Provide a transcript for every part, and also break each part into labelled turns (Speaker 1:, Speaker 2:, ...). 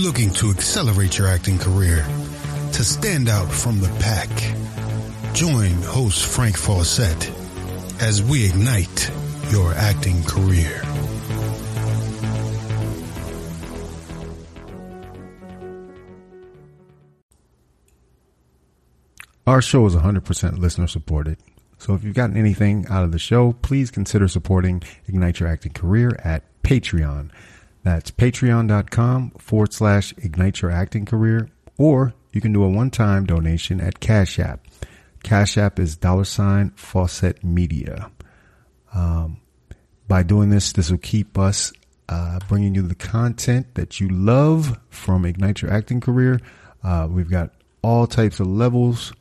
Speaker 1: looking to accelerate your acting career, to stand out from the pack? Join host Frank Fawcett as we ignite your acting career.
Speaker 2: Our show is 100% listener supported. So if you've gotten anything out of the show, please consider supporting Ignite Your Acting Career at Patreon. That's patreon.com forward slash ignite your acting career, or you can do a one time donation at Cash App. Cash App is dollar sign Fawcett Media. Um, by doing this, this will keep us uh, bringing you the content that you love from Ignite Your Acting Career. Uh, we've got all types of levels,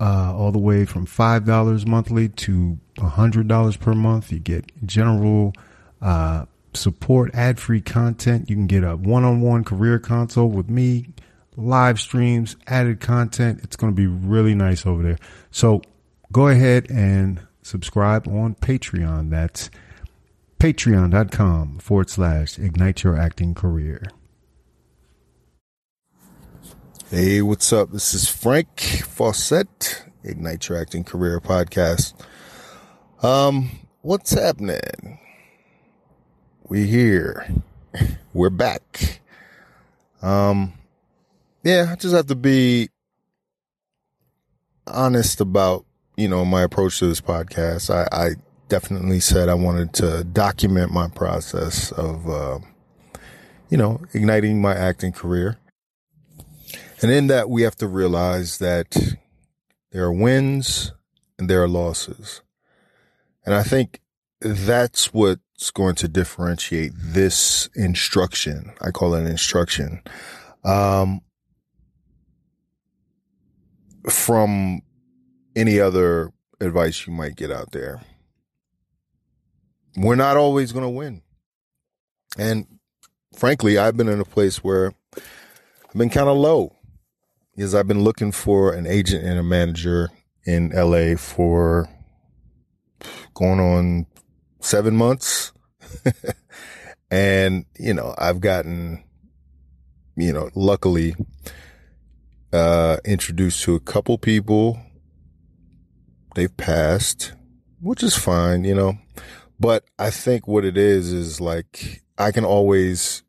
Speaker 2: uh, all the way from $5 monthly to $100 per month. You get general uh, support, ad free content. You can get a one on one career console with me, live streams, added content. It's going to be really nice over there. So go ahead and subscribe on Patreon. That's patreon.com forward slash ignite your acting career.
Speaker 3: Hey, what's up? This is Frank Fawcett, Ignite Your Acting Career podcast. Um, what's happening? We here. We're back. Um, yeah, I just have to be honest about, you know, my approach to this podcast. I, I definitely said I wanted to document my process of, uh, you know, igniting my acting career. And in that, we have to realize that there are wins and there are losses. And I think that's what's going to differentiate this instruction. I call it an instruction. Um, from any other advice you might get out there. We're not always going to win. And frankly, I've been in a place where I've been kind of low because I've been looking for an agent and a manager in LA for going on seven months. and, you know, I've gotten, you know, luckily, uh, introduced to a couple people. They've passed, which is fine, you know, but I think what it is, is like, I can always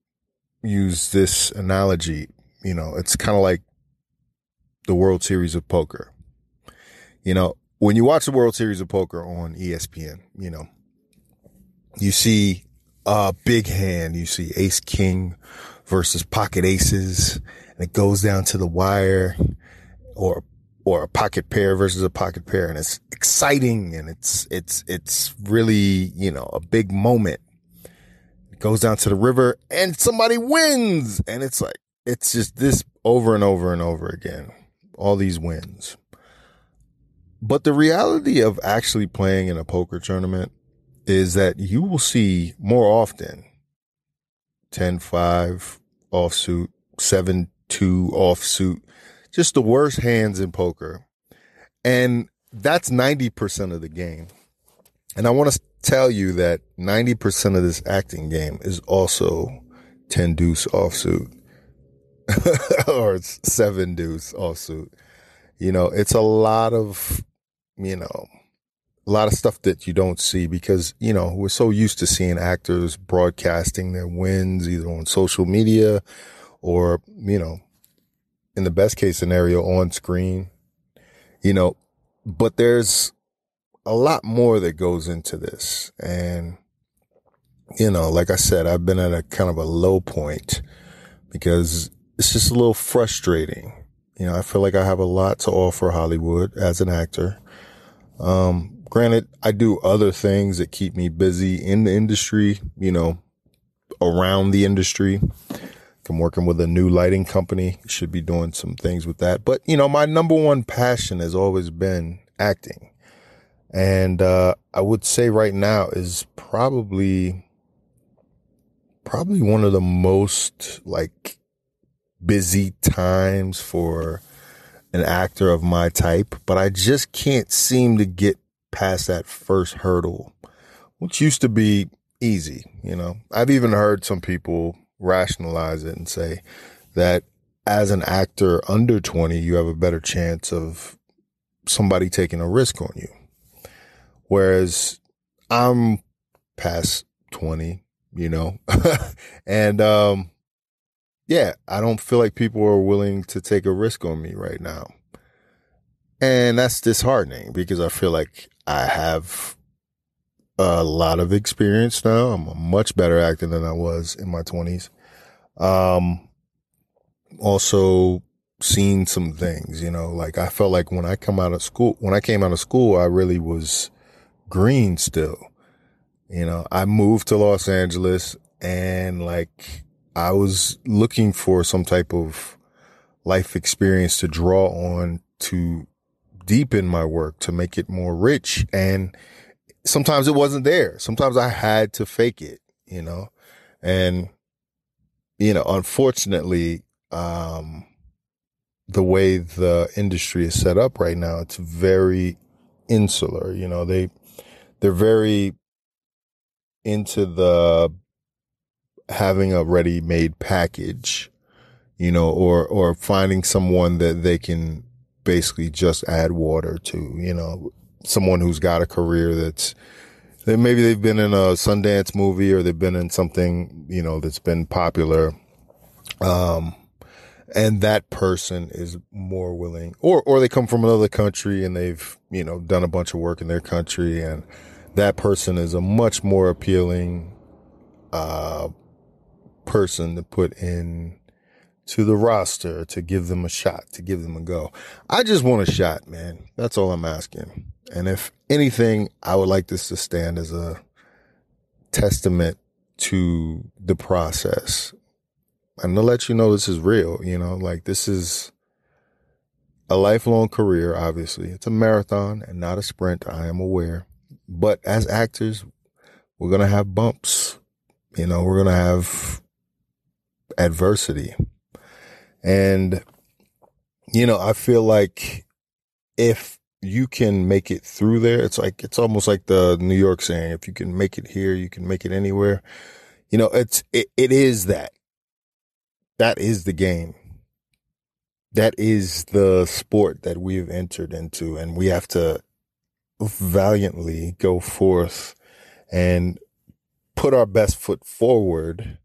Speaker 3: use this analogy. You know, it's kind of like the World Series of Poker. You know, when you watch the World Series of Poker on ESPN, you know, you see a big hand, you see ace king versus pocket aces, and it goes down to the wire or or a pocket pair versus a pocket pair and it's exciting and it's it's it's really, you know, a big moment. It goes down to the river and somebody wins and it's like it's just this over and over and over again. All these wins. But the reality of actually playing in a poker tournament is that you will see more often 10 5 offsuit, 7 2 offsuit, just the worst hands in poker. And that's 90% of the game. And I want to tell you that 90% of this acting game is also 10 deuce offsuit or 7 deuce offsuit. You know, it's a lot of, you know, a lot of stuff that you don't see because, you know, we're so used to seeing actors broadcasting their wins either on social media or, you know, in the best case scenario on screen, you know, but there's a lot more that goes into this. And, you know, like I said, I've been at a kind of a low point because it's just a little frustrating. You know, I feel like I have a lot to offer Hollywood as an actor. Um, Granted, I do other things that keep me busy in the industry, you know, around the industry. I'm working with a new lighting company, should be doing some things with that. But, you know, my number one passion has always been acting. And uh, I would say right now is probably probably one of the most like busy times for an actor of my type, but I just can't seem to get past that first hurdle, which used to be easy. You know, I've even heard some people rationalize it and say that as an actor under 20, you have a better chance of somebody taking a risk on you. Whereas I'm past 20, you know, and, um, yeah, I don't feel like people are willing to take a risk on me right now. And that's disheartening because I feel like I have a lot of experience now. I'm a much better actor than I was in my 20s. Um, also seen some things, you know, like I felt like when I come out of school, when I came out of school, I really was green still. You know, I moved to Los Angeles and like I was looking for some type of life experience to draw on to deepen my work, to make it more rich. And sometimes it wasn't there. Sometimes I had to fake it, you know, and, you know, unfortunately, um, the way the industry is set up right now, it's very insular. You know, they, they're very into the having a ready made package, you know, or, or finding someone that they can basically just add water to, you know, someone who's got a career that's, that maybe they've been in a Sundance movie or they've been in something, you know, that's been popular. Um, and that person is more willing or or they come from another country and they've you know done a bunch of work in their country and that person is a much more appealing uh person to put in to the roster to give them a shot to give them a go i just want a shot man that's all i'm asking and if anything i would like this to stand as a testament to the process and to let you know this is real, you know, like this is a lifelong career, obviously. It's a marathon and not a sprint, I am aware. But as actors, we're going to have bumps. You know, we're going to have adversity. And, you know, I feel like if you can make it through there, it's like, it's almost like the New York saying, if you can make it here, you can make it anywhere. You know, it's, it, it is that that is the game. That is the sport that we've entered into, and we have to valiantly go forth and put our best foot forward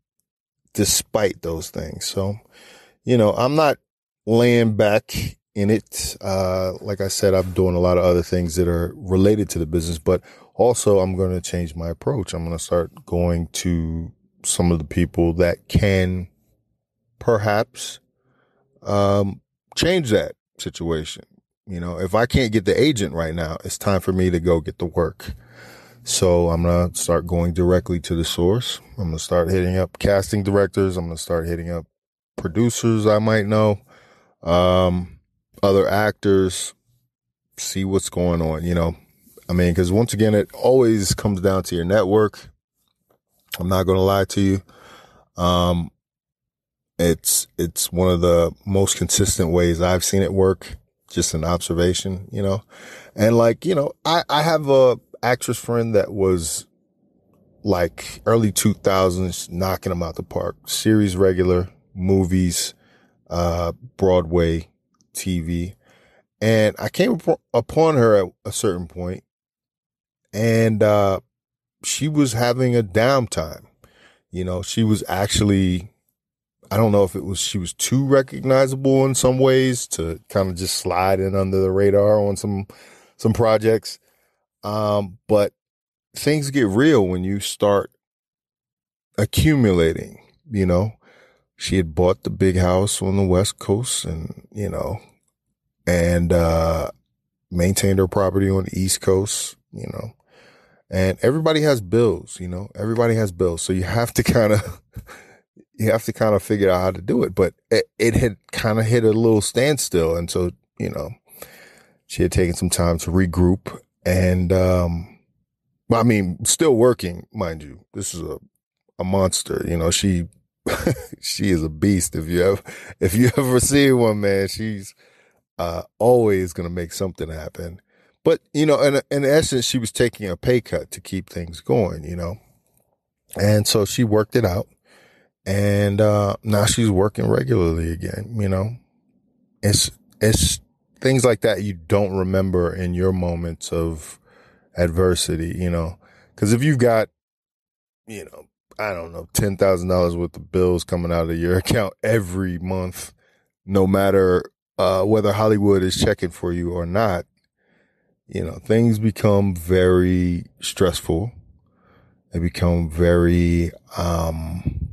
Speaker 3: despite those things. So, you know, I'm not laying back in it. Uh, like I said, I'm doing a lot of other things that are related to the business, but also I'm going to change my approach. I'm going to start going to some of the people that can perhaps um, change that situation. You know, if I can't get the agent right now, it's time for me to go get the work. So I'm going to start going directly to the source. I'm going to start hitting up casting directors. I'm going to start hitting up producers I might know, um, other actors, see what's going on, you know. I mean, because once again, it always comes down to your network. I'm not going to lie to you. Um, it's it's one of the most consistent ways I've seen it work. Just an observation, you know, and like you know, I I have a actress friend that was like early 2000s knocking them out the park. Series regular, movies, uh, Broadway, TV. And I came upon her at a certain point and, uh, she was having a downtime. You know, she was actually I don't know if it was she was too recognizable in some ways to kind of just slide in under the radar on some some projects. Um, but things get real when you start accumulating, you know. She had bought the big house on the West Coast and, you know, and uh maintained her property on the East Coast, you know. And everybody has bills, you know. Everybody has bills. So you have to kind of you have to kind of figure out how to do it. But it, it had kind of hit a little standstill. And so, you know, she had taken some time to regroup and, um, I mean, still working, mind you. This is a, a monster. You know, she, she is a beast. If you ever, if you ever see one, man, she's, uh, always to make something happen. But, you know, in, in essence, she was taking a pay cut to keep things going, you know? And so she worked it out and uh, now she's working regularly again. You know, it's it's things like that you don't remember in your moments of adversity. You know, because if you've got, you know, I don't know, ten thousand dollars worth of bills coming out of your account every month, no matter uh, whether Hollywood is checking for you or not. You know, things become very stressful. They become very um,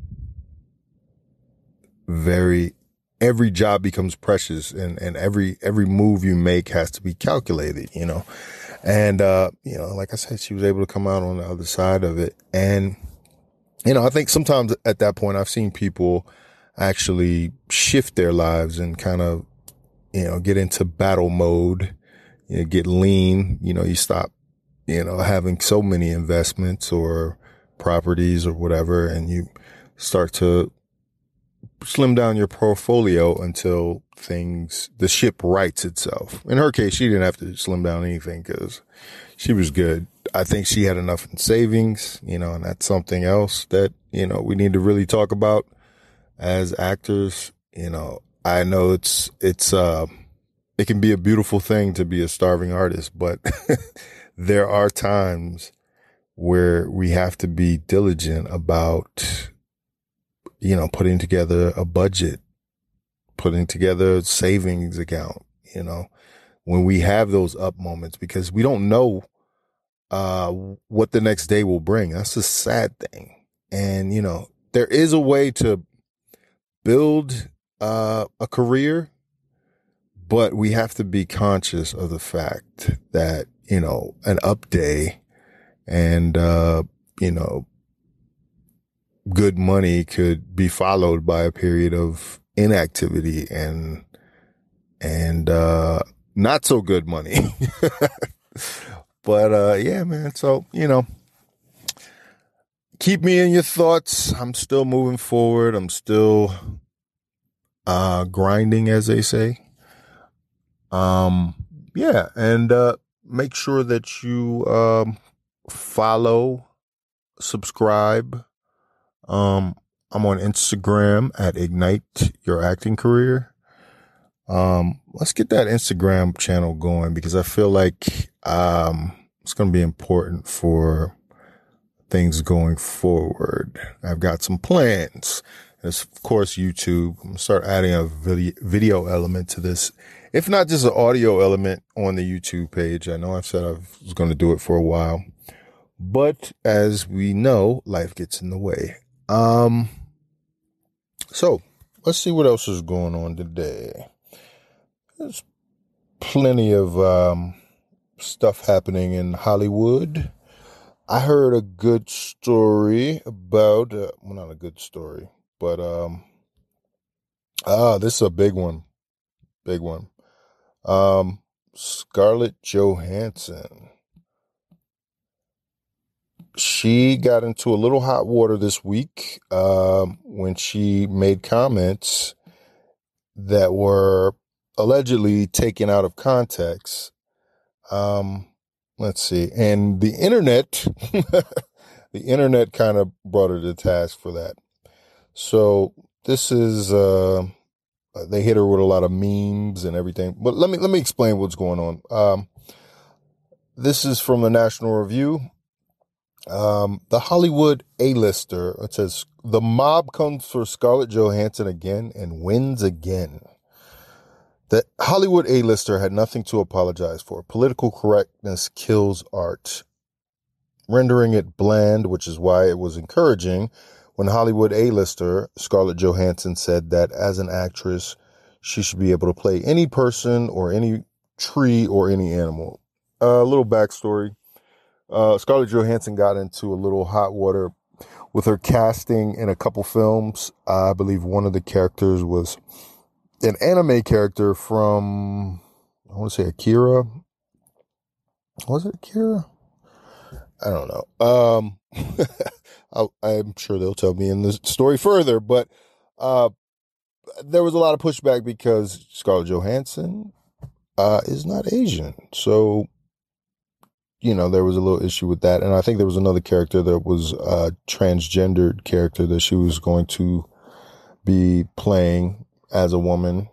Speaker 3: very every job becomes precious and, and every every move you make has to be calculated, you know. And uh, you know, like I said, she was able to come out on the other side of it. And you know, I think sometimes at that point I've seen people actually shift their lives and kind of, you know, get into battle mode, you know, get lean, you know, you stop, you know, having so many investments or properties or whatever, and you start to slim down your portfolio until things, the ship rights itself. In her case, she didn't have to slim down anything because she was good. I think she had enough in savings, you know, and that's something else that, you know, we need to really talk about as actors. You know, I know it's, it's, uh, it can be a beautiful thing to be a starving artist, but there are times where we have to be diligent about you know, putting together a budget, putting together a savings account, you know, when we have those up moments because we don't know uh, what the next day will bring. That's a sad thing. And, you know, there is a way to build uh, a career, but we have to be conscious of the fact that, you know, an up day and, uh, you know, good money could be followed by a period of inactivity and and uh not so good money. but uh yeah, man. So, you know, keep me in your thoughts. I'm still moving forward. I'm still uh grinding as they say. Um yeah, and uh make sure that you um follow, subscribe, um, I'm on Instagram at Ignite Your Acting Career. Um, let's get that Instagram channel going because I feel like um, it's going to be important for things going forward. I've got some plans. There's, of course, YouTube. Start adding a video, video element to this. If not just an audio element on the YouTube page. I know I've said I was going to do it for a while. But as we know, life gets in the way. Um, so let's see what else is going on today. There's plenty of um, stuff happening in Hollywood. I heard a good story about, uh, well, not a good story, but um, ah, this is a big one, big one. Um, Scarlett Johansson she got into a little hot water this week um, when she made comments that were allegedly taken out of context. Um, let's see, and the internet, the internet kind of brought her to task for that. So this is uh, they hit her with a lot of memes and everything. But let me let me explain what's going on. Um, this is from the National Review. Um, the Hollywood A-lister, it says, the mob comes for Scarlett Johansson again and wins again. The Hollywood A-lister had nothing to apologize for. Political correctness kills art, rendering it bland, which is why it was encouraging when Hollywood A-lister Scarlett Johansson said that as an actress, she should be able to play any person or any tree or any animal. A uh, little backstory uh, Scarlett Johansson got into a little hot water with her casting in a couple films. I believe one of the characters was an anime character from, I want to say Akira. Was it Akira? I don't know. Um, I, am sure they'll tell me in the story further, but uh, there was a lot of pushback because Scarlett Johansson uh, is not Asian. So you know, there was a little issue with that. And I think there was another character that was a transgendered character that she was going to be playing as a woman.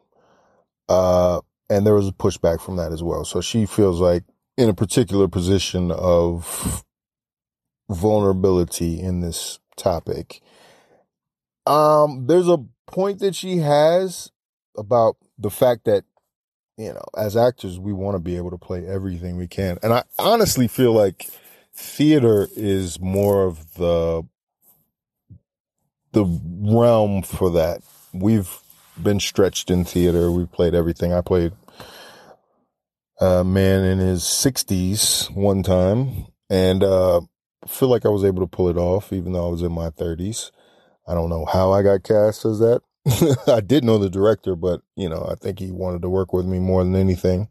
Speaker 3: Uh, and there was a pushback from that as well. So she feels like in a particular position of vulnerability in this topic. Um, there's a point that she has about the fact that you know, as actors, we want to be able to play everything we can. And I honestly feel like theater is more of the the realm for that. We've been stretched in theater. We've played everything. I played a man in his 60s one time and uh feel like I was able to pull it off even though I was in my 30s. I don't know how I got cast as that. I did know the director, but you know, I think he wanted to work with me more than anything.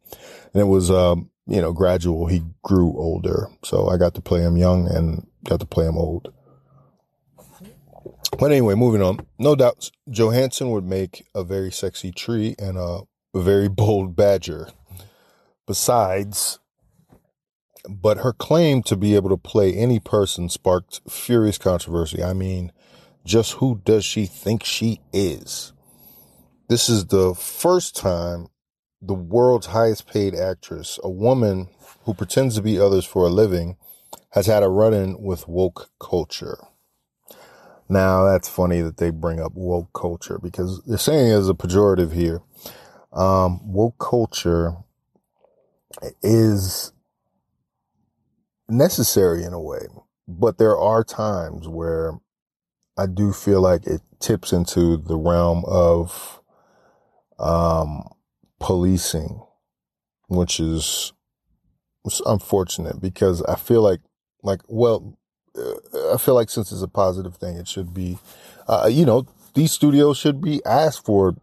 Speaker 3: And it was, um, you know, gradual. He grew older. So I got to play him young and got to play him old. But anyway, moving on. No doubt Johansson would make a very sexy tree and a, very bold badger. Besides, but her claim to be able to play any person sparked furious controversy. I mean, just who does she think she is? This is the first time the world's highest paid actress, a woman who pretends to be others for a living, has had a run in with woke culture. Now, that's funny that they bring up woke culture because they're saying it as a pejorative here. Um, woke culture is necessary in a way, but there are times where I do feel like it tips into the realm of um, policing, which is unfortunate because I feel like, like, well, I feel like since it's a positive thing, it should be, uh, you know, these studios should be asked for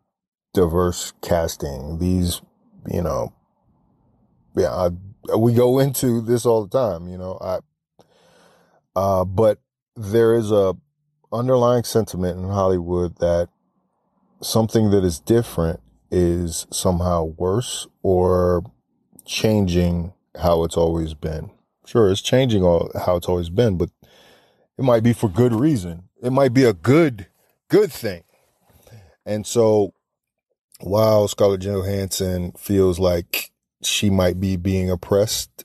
Speaker 3: diverse casting. These, you know, yeah, I, we go into this all the time, you know, I, uh, but there is a underlying sentiment in Hollywood that something that is different is somehow worse or changing how it's always been. Sure, it's changing all how it's always been, but it might be for good reason. It might be a good good thing. And so while Scarlett Johansson feels like she might be being oppressed,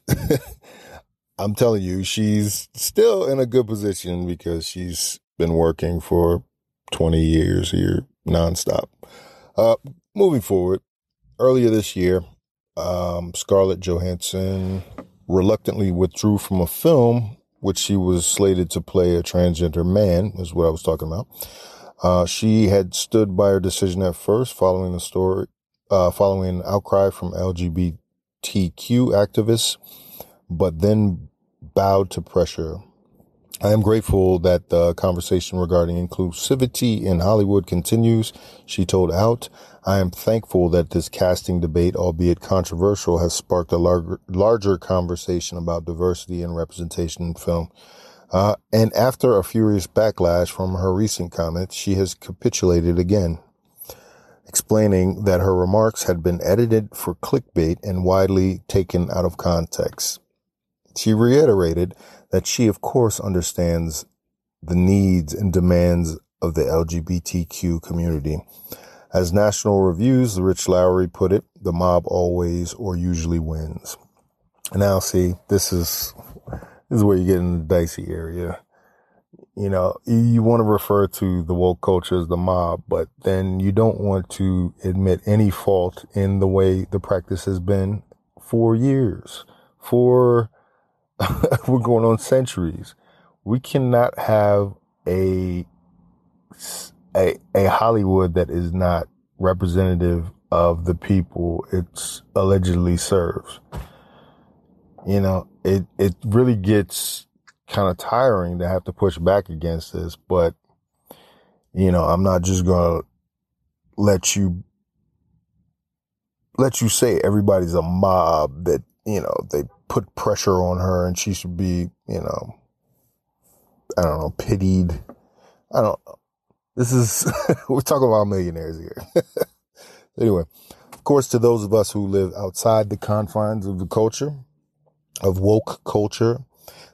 Speaker 3: I'm telling you, she's still in a good position because she's been working for 20 years here nonstop. Uh, moving forward, earlier this year, um, Scarlett Johansson reluctantly withdrew from a film which she was slated to play a transgender man, is what I was talking about. Uh, she had stood by her decision at first, following the story, uh, following an outcry from LGBTQ activists, but then bowed to pressure I am grateful that the conversation regarding inclusivity in Hollywood continues. She told Out, I am thankful that this casting debate, albeit controversial, has sparked a larger, larger conversation about diversity and representation in film. Uh, and after a furious backlash from her recent comments, she has capitulated again, explaining that her remarks had been edited for clickbait and widely taken out of context. She reiterated that she, of course, understands the needs and demands of the LGBTQ community. As National Reviews, the Rich Lowry put it, the mob always or usually wins. Now, see, this is this is where you get in the dicey area. You know, you want to refer to the woke culture as the mob, but then you don't want to admit any fault in the way the practice has been for years, for we're going on centuries. We cannot have a, a, a Hollywood that is not representative of the people it's allegedly serves. You know, it, it really gets kind of tiring to have to push back against this, but you know, I'm not just going to let you let you say everybody's a mob that, you know, they put pressure on her and she should be, you know, I don't know, pitied. I don't know. This is, we're talking about millionaires here. anyway, of course, to those of us who live outside the confines of the culture, of woke culture.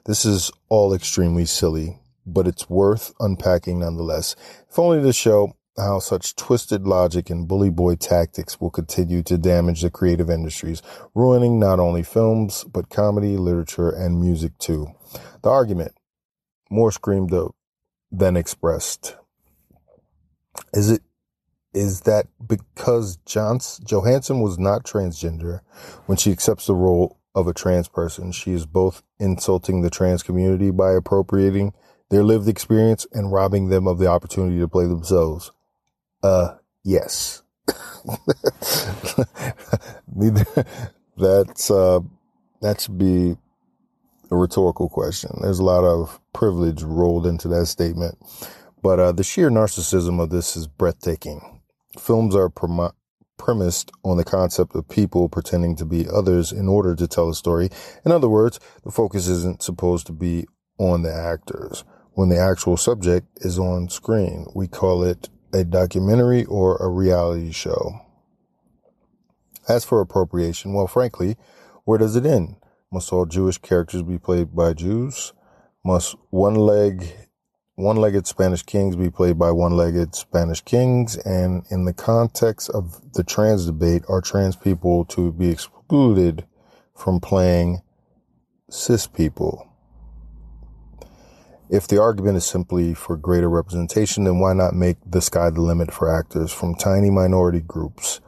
Speaker 3: This is all extremely silly, but it's worth unpacking nonetheless. If only to show how such twisted logic and bully boy tactics will continue to damage the creative industries, ruining not only films, but comedy, literature, and music too. The argument, more screamed of than expressed. Is it is that because Johansson was not transgender when she accepts the role of a trans person, she is both insulting the trans community by appropriating their lived experience and robbing them of the opportunity to play themselves. Uh, yes. Neither that's uh that should be a rhetorical question. There's a lot of privilege rolled into that statement. But uh, the sheer narcissism of this is breathtaking. Films are premised on the concept of people pretending to be others in order to tell a story. In other words, the focus isn't supposed to be on the actors. When the actual subject is on screen, we call it a documentary or a reality show. As for appropriation, well, frankly, where does it end? Must all Jewish characters be played by Jews? Must one leg, one-legged Spanish kings be played by one-legged Spanish kings? And in the context of the trans debate, are trans people to be excluded from playing cis people? If the argument is simply for greater representation, then why not make the sky the limit for actors from tiny minority groups?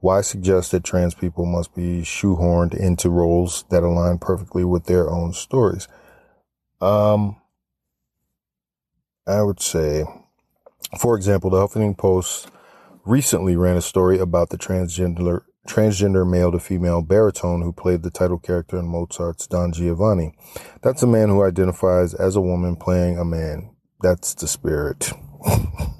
Speaker 3: Why suggest that trans people must be shoehorned into roles that align perfectly with their own stories? Um, I would say, for example, the Huffington Post recently ran a story about the transgender transgender male to female baritone who played the title character in Mozart's Don Giovanni. That's a man who identifies as a woman playing a man. That's the spirit.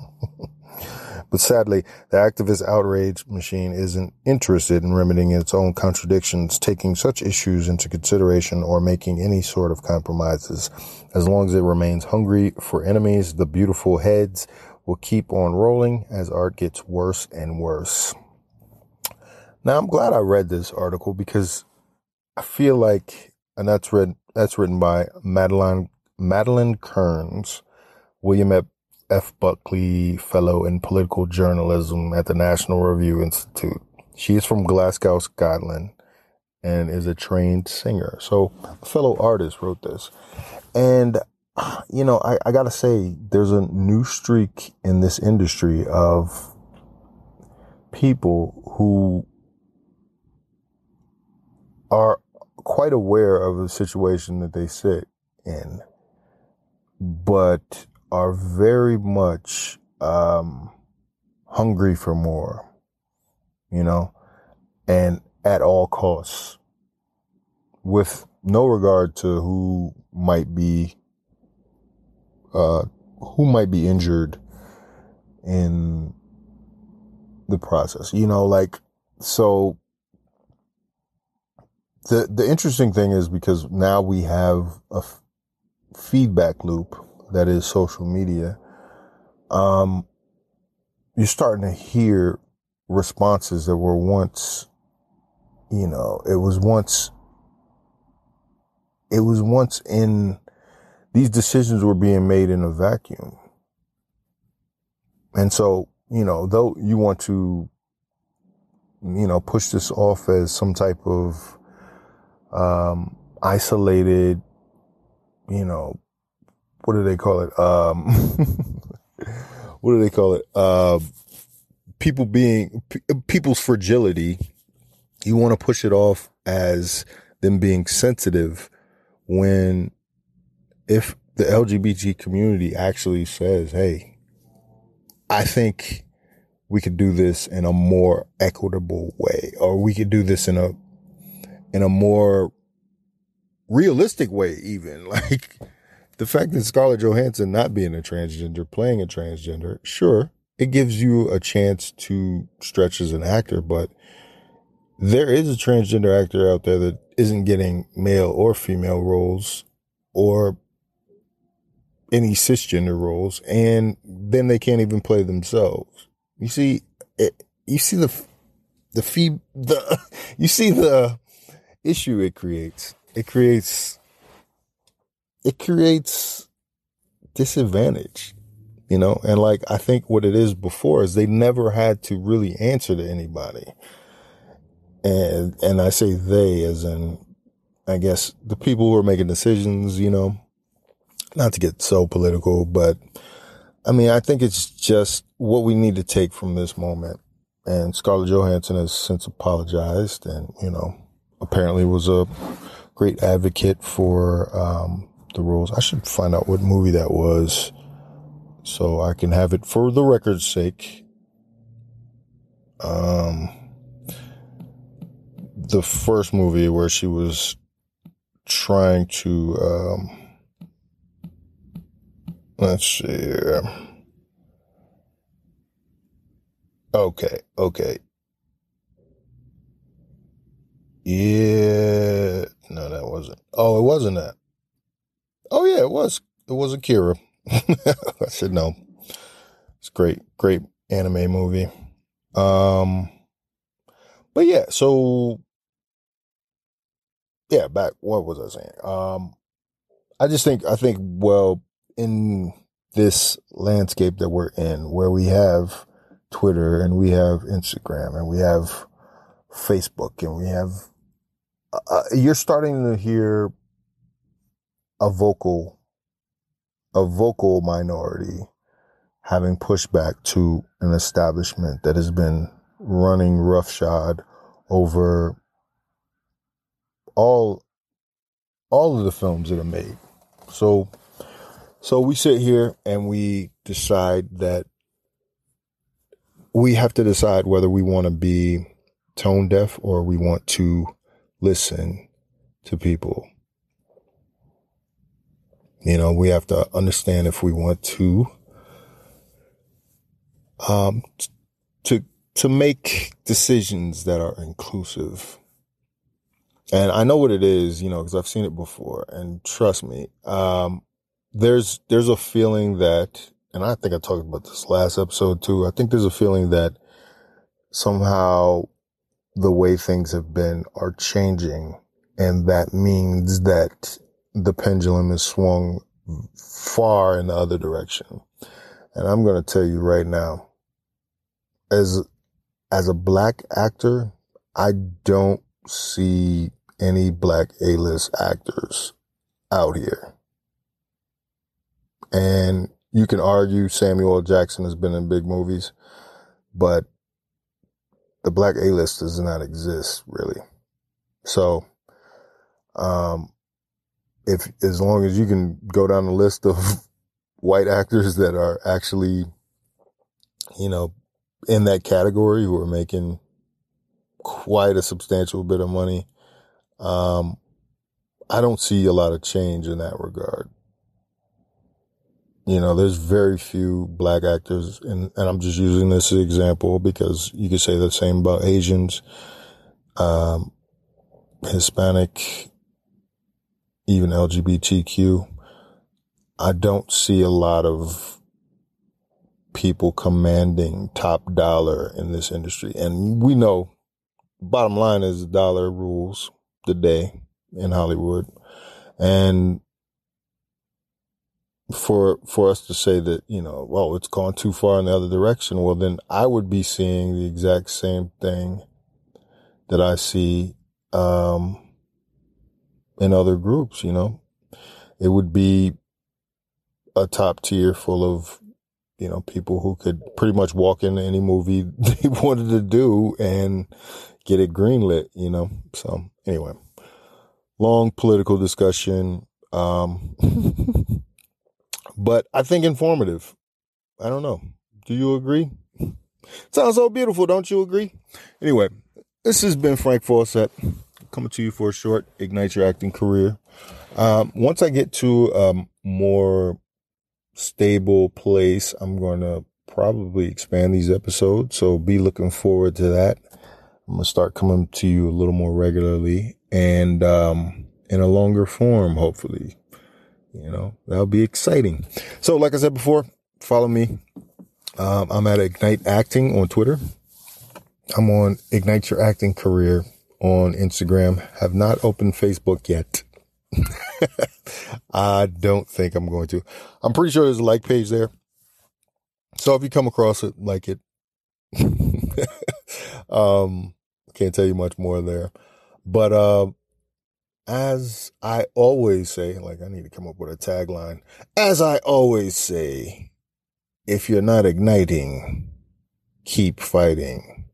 Speaker 3: But sadly, the activist outrage machine isn't interested in remedying its own contradictions, taking such issues into consideration or making any sort of compromises. As long as it remains hungry for enemies, the beautiful heads will keep on rolling as art gets worse and worse. Now, I'm glad I read this article because I feel like, and that's read, that's written by Madeline, Madeline Kearns, William F. Buckley Fellow in Political Journalism at the National Review Institute. She is from Glasgow, Scotland, and is a trained singer. So, a fellow artist wrote this. And, you know, I, I gotta say, there's a new streak in this industry of people who are quite aware of the situation that they sit in, but are very much um, hungry for more, you know, and at all costs, with no regard to who might be uh, who might be injured in the process. You know, like so. The the interesting thing is because now we have a f- feedback loop that is social media, um, you're starting to hear responses that were once, you know, it was once, it was once in, these decisions were being made in a vacuum. And so, you know, though you want to, you know, push this off as some type of, um, isolated, you know, what do they call it? Um, what do they call it? Uh, people being, people's fragility. You want to push it off as them being sensitive when if the LGBT community actually says, Hey, I think we could do this in a more equitable way, or we could do this in a, in a more realistic way, even like, the fact that Scarlett Johansson not being a transgender, playing a transgender, sure, it gives you a chance to stretch as an actor, but there is a transgender actor out there that isn't getting male or female roles or any cisgender roles, and then they can't even play themselves. You see, it, you see the the fee the you see the issue it creates it creates it creates disadvantage, you know. And like I think what it is before is they never had to really answer to anybody, and and I say they as in I guess the people who are making decisions, you know, not to get so political, but I mean, I think it's just what we need to take from this moment. And Scarlett Johansson has since apologized and, you know, apparently was a great advocate for um, the rules. I should find out what movie that was so I can have it for the record's sake. Um, the first movie where she was trying to, um, let's see here. Okay, okay. Yeah, no, that wasn't. Oh, it wasn't that. Oh yeah, it was. It was Akira. I said no. It's great, great anime movie. Um, but yeah, so yeah, back. What was I saying? Um, I just think I think well in this landscape that we're in, where we have Twitter and we have Instagram and we have Facebook and we have uh, uh, you're starting to hear a vocal, a vocal minority having pushback to an establishment that has been running roughshod over all, all of the films that are made. So, so we sit here and we decide that we have to decide whether we want to be tone deaf or we want to listen to people. You know, we have to understand if we want to, um, to, to make decisions that are inclusive. And I know what it is, you know, because I've seen it before. And trust me, um, there's, there's a feeling that, and I think I talked about this last episode too. I think there's a feeling that somehow the way things have been are changing. And that means that the pendulum is swung far in the other direction. And I'm going to tell you right now, as, as a black actor, I don't see any black A-list actors out here. And you can argue Samuel Jackson has been in big movies, but the black A-list does not exist really. So, um, if, as long as you can go down the list of white actors that are actually, you know, in that category who are making quite a substantial bit of money, um, I don't see a lot of change in that regard. You know, there's very few black actors, and, and I'm just using this as an example because you could say the same about Asians, um, Hispanic, even LGBTQ. I don't see a lot of people commanding top dollar in this industry. And we know bottom line is dollar rules the day in Hollywood. And for for us to say that you know well it's gone too far in the other direction well then i would be seeing the exact same thing that i see um in other groups you know? It would be a top tier full of you know people who could pretty much walk into any movie they wanted to do and get it greenlit you know? So anyway long political discussion um but I think informative. I don't know. Do you agree? Sounds so beautiful, don't you agree? Anyway, this has been Frank Fawcett coming to you for a short Ignite Your Acting Career. Um, once I get to a more stable place, I'm going to probably expand these episodes. So be looking forward to that. I'm going to start coming to you a little more regularly and um, in a longer form, hopefully. You know, that'll be exciting. So, like I said before, follow me. Um, I'm at Ignite Acting on Twitter. I'm on Ignite Your Acting Career on Instagram. Have not opened Facebook yet. I don't think I'm going to. I'm pretty sure there's a like page there. So if you come across it, like it. um, can't tell you much more there. But uh, as I always say, like I need to come up with a tagline. As I always say, if you're not igniting, keep fighting.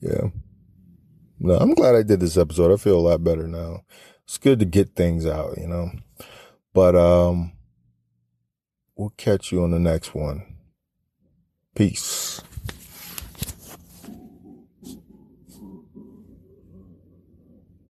Speaker 3: Yeah. No, I'm glad I did this episode. I feel a lot better now. It's good to get things out, you know. But um we'll catch you on the next one. Peace.